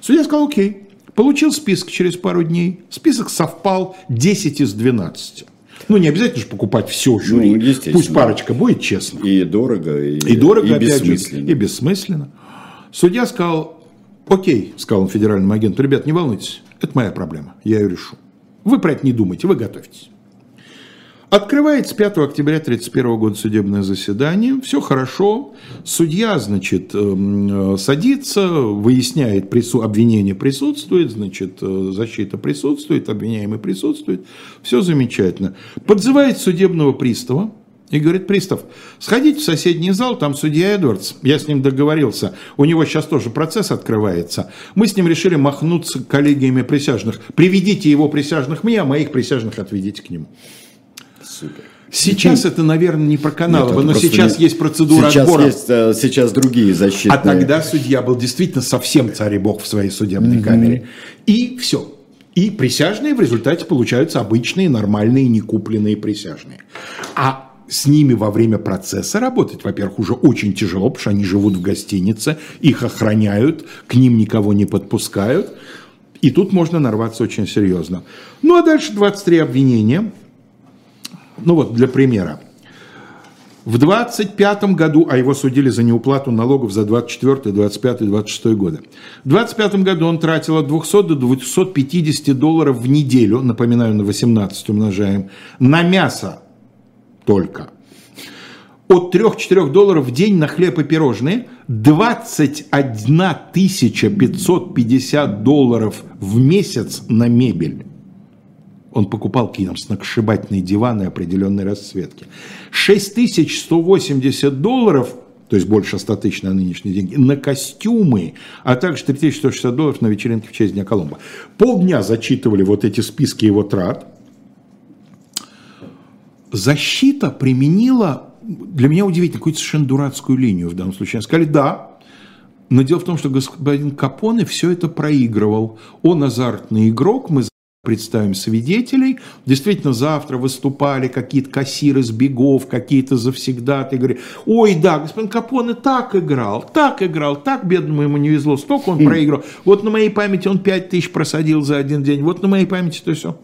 Судья сказал, окей, получил список через пару дней, список совпал 10 из 12. Ну, не обязательно же покупать все жюри. Ну, Пусть парочка будет честно. И дорого, и, и дорого, и бессмысленно. Же, и бессмысленно. Судья сказал, Окей, сказал он федеральному агенту, ребят, не волнуйтесь, это моя проблема, я ее решу. Вы про это не думайте, вы готовьтесь. Открывается 5 октября 1931 года судебное заседание, все хорошо, судья, значит, эм, садится, выясняет, прису... обвинение присутствует, значит, э, защита присутствует, обвиняемый присутствует, все замечательно. Подзывает судебного пристава, и говорит пристав, сходите в соседний зал, там судья Эдвардс, я с ним договорился, у него сейчас тоже процесс открывается. Мы с ним решили махнуться коллегиями присяжных. Приведите его присяжных мне, а моих присяжных отведите к нему. Супер. Сейчас это, наверное, не про Каналова, но сейчас не... есть процедура сейчас отбора. Есть, э, сейчас другие защитные. А тогда судья был действительно совсем царь и бог в своей судебной mm-hmm. камере. И все. И присяжные в результате получаются обычные, нормальные, некупленные присяжные. А с ними во время процесса работать, во-первых, уже очень тяжело, потому что они живут в гостинице, их охраняют, к ним никого не подпускают. И тут можно нарваться очень серьезно. Ну а дальше 23 обвинения. Ну вот для примера. В 25 году, а его судили за неуплату налогов за 24, 25, 26 годы. В 25 году он тратил от 200 до 250 долларов в неделю, напоминаю, на 18 умножаем, на мясо только. От 3-4 долларов в день на хлеб и пирожные, 21 550 долларов в месяц на мебель. Он покупал какие-то сногсшибательные диваны определенной расцветки. 6180 долларов то есть больше 100 тысяч на нынешние деньги, на костюмы, а также 3160 долларов на вечеринке в честь Дня Колумба. Полдня зачитывали вот эти списки его трат. Защита применила, для меня удивительно, какую-то совершенно дурацкую линию в данном случае. Они сказали, да, но дело в том, что господин Капоне все это проигрывал. Он азартный игрок, мы представим свидетелей. Действительно, завтра выступали какие-то кассиры с бегов, какие-то завсегдаты. Говорили, ой, да, господин Капоне так играл, так играл, так бедному ему не везло, столько он проиграл. Вот на моей памяти он 5 тысяч просадил за один день, вот на моей памяти то все.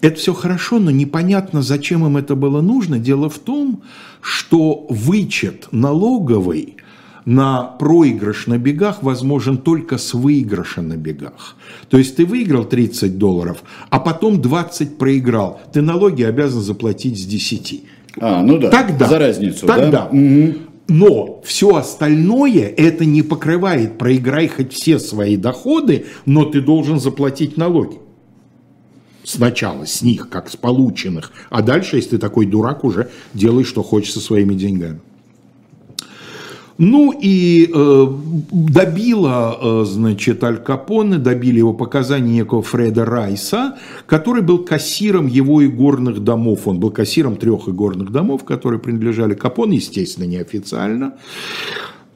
Это все хорошо, но непонятно, зачем им это было нужно. Дело в том, что вычет налоговый – на проигрыш на бегах возможен только с выигрыша на бегах. То есть ты выиграл 30 долларов, а потом 20 проиграл. Ты налоги обязан заплатить с 10. А, ну да, тогда, за разницу. Тогда. Да? Но все остальное это не покрывает. Проиграй хоть все свои доходы, но ты должен заплатить налоги. Сначала с них, как с полученных. А дальше, если ты такой дурак, уже делай, что хочешь со своими деньгами. Ну и э, добила, э, значит, Аль Капоне, добили его показания некого Фреда Райса, который был кассиром его игорных домов. Он был кассиром трех игорных домов, которые принадлежали Капоне, естественно, неофициально.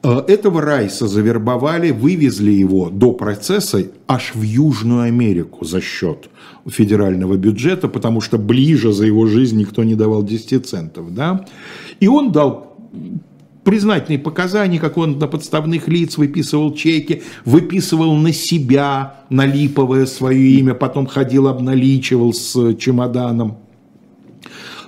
Э, этого Райса завербовали, вывезли его до процесса аж в Южную Америку за счет федерального бюджета, потому что ближе за его жизнь никто не давал 10 центов. Да? И он дал признательные показания, как он на подставных лиц выписывал чеки, выписывал на себя, налиповое свое имя, потом ходил, обналичивал с чемоданом.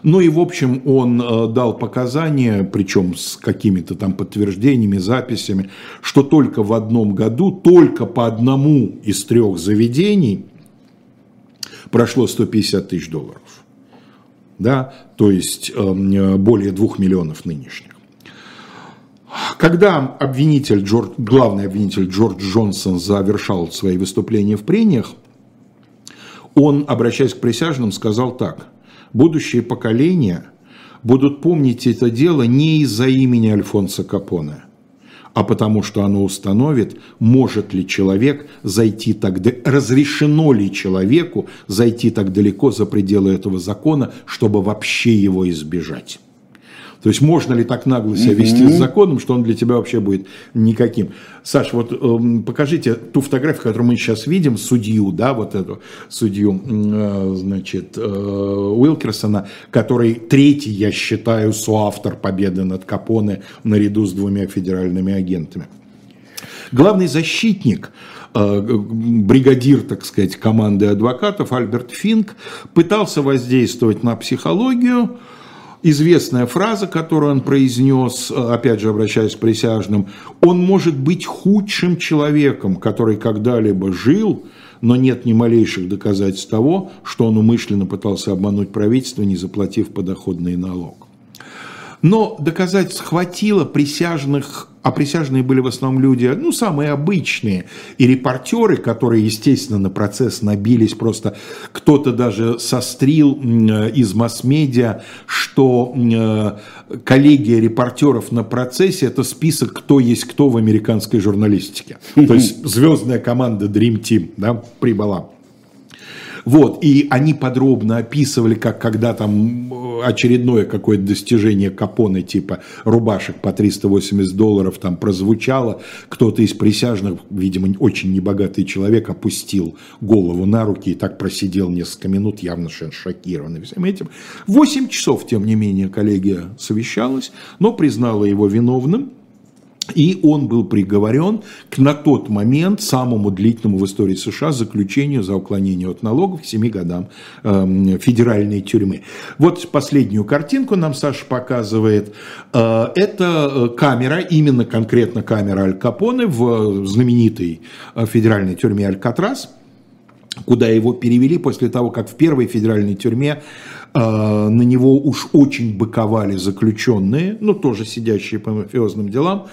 Ну и, в общем, он э, дал показания, причем с какими-то там подтверждениями, записями, что только в одном году, только по одному из трех заведений прошло 150 тысяч долларов. Да, то есть э, более двух миллионов нынешних. Когда обвинитель, Джордж, главный обвинитель Джордж Джонсон завершал свои выступления в прениях, он, обращаясь к присяжным, сказал так. Будущие поколения будут помнить это дело не из-за имени Альфонса Капоне, а потому что оно установит, может ли человек зайти так, разрешено ли человеку зайти так далеко за пределы этого закона, чтобы вообще его избежать. То есть можно ли так нагло себя вести mm-hmm. с законом, что он для тебя вообще будет никаким. Саш, вот э, покажите ту фотографию, которую мы сейчас видим, судью, да, вот эту судью, э, значит, э, Уилкерсона, который третий, я считаю, соавтор победы над Капоне наряду с двумя федеральными агентами. Главный защитник э, бригадир, так сказать, команды адвокатов Альберт Финк пытался воздействовать на психологию, известная фраза, которую он произнес, опять же обращаясь к присяжным, он может быть худшим человеком, который когда-либо жил, но нет ни малейших доказательств того, что он умышленно пытался обмануть правительство, не заплатив подоходный налог. Но доказательств хватило присяжных а присяжные были в основном люди, ну, самые обычные, и репортеры, которые, естественно, на процесс набились, просто кто-то даже сострил из масс-медиа, что э, коллегия репортеров на процессе – это список, кто есть кто в американской журналистике. То есть звездная команда Dream Team да, прибыла. Вот, и они подробно описывали, как когда там э, очередное какое-то достижение Капоне, типа рубашек по 380 долларов там прозвучало, кто-то из присяжных, видимо, очень небогатый человек, опустил голову на руки и так просидел несколько минут, явно шокированный всем этим. Восемь часов, тем не менее, коллегия совещалась, но признала его виновным, и он был приговорен к на тот момент самому длительному в истории США заключению за уклонение от налогов к 7 годам э, федеральной тюрьмы. Вот последнюю картинку нам Саша показывает. Э, это э, камера, именно конкретно камера Аль Капоне в знаменитой э, федеральной тюрьме Алькатрас куда его перевели после того, как в первой федеральной тюрьме э, на него уж очень быковали заключенные, ну тоже сидящие по мафиозным делам,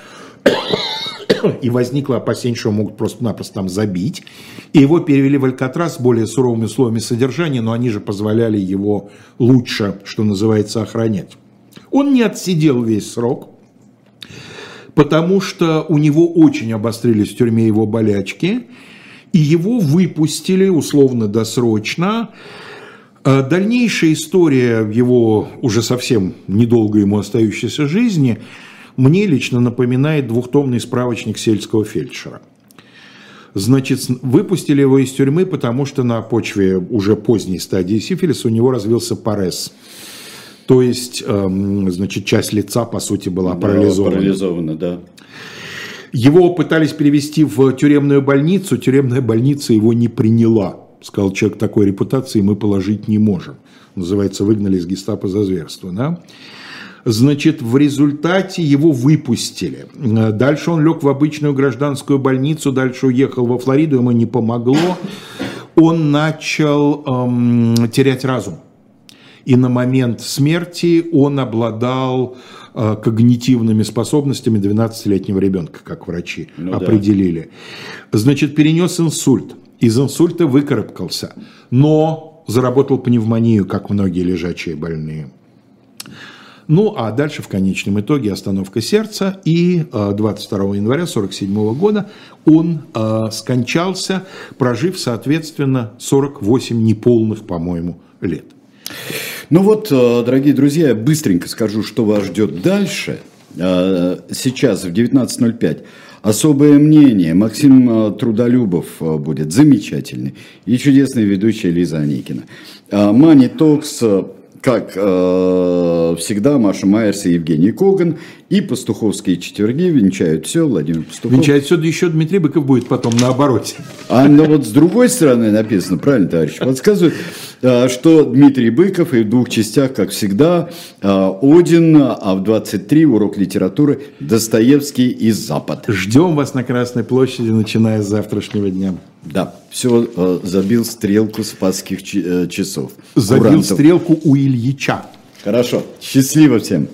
и возникло опасение, что могут просто-напросто там забить. И его перевели в Алькатрас с более суровыми условиями содержания, но они же позволяли его лучше, что называется, охранять. Он не отсидел весь срок, потому что у него очень обострились в тюрьме его болячки, и его выпустили условно-досрочно. А дальнейшая история его уже совсем недолго ему остающейся жизни мне лично напоминает двухтомный справочник сельского фельдшера. Значит, выпустили его из тюрьмы, потому что на почве уже поздней стадии сифилиса у него развился парез. То есть, эм, значит, часть лица, по сути, была да, парализована. Парализована, да. Его пытались перевести в тюремную больницу, тюремная больница его не приняла. Сказал, человек такой репутации мы положить не можем. Называется, выгнали из гестапо за зверство. Да? Значит, в результате его выпустили. Дальше он лег в обычную гражданскую больницу, дальше уехал во Флориду, ему не помогло. Он начал эм, терять разум. И на момент смерти он обладал э, когнитивными способностями 12-летнего ребенка, как врачи ну, определили. Да. Значит, перенес инсульт. Из инсульта выкарабкался, но заработал пневмонию, как многие лежачие больные. Ну, а дальше в конечном итоге остановка сердца, и 22 э, января 1947 года он э, скончался, прожив, соответственно, 48 неполных, по-моему, лет. Ну вот, э, дорогие друзья, я быстренько скажу, что вас ждет дальше. Сейчас в 19.05 особое мнение. Максим Трудолюбов будет замечательный. И чудесный ведущий Лиза Аникина. Мани Токс как э, всегда, Маша Майерс и Евгений Коган. И пастуховские четверги венчают все, Владимир Пастухов. Венчает все, да еще Дмитрий Быков будет потом наоборот. А ну, вот с другой стороны написано, правильно, товарищ, подсказывает, э, что Дмитрий Быков и в двух частях, как всегда, э, Один, а в 23 урок литературы Достоевский и Запад. Ждем вас на Красной площади, начиная с завтрашнего дня. Да, все э, забил стрелку спасских часов. Забил Курантов. стрелку у Ильича. Хорошо, счастливо всем.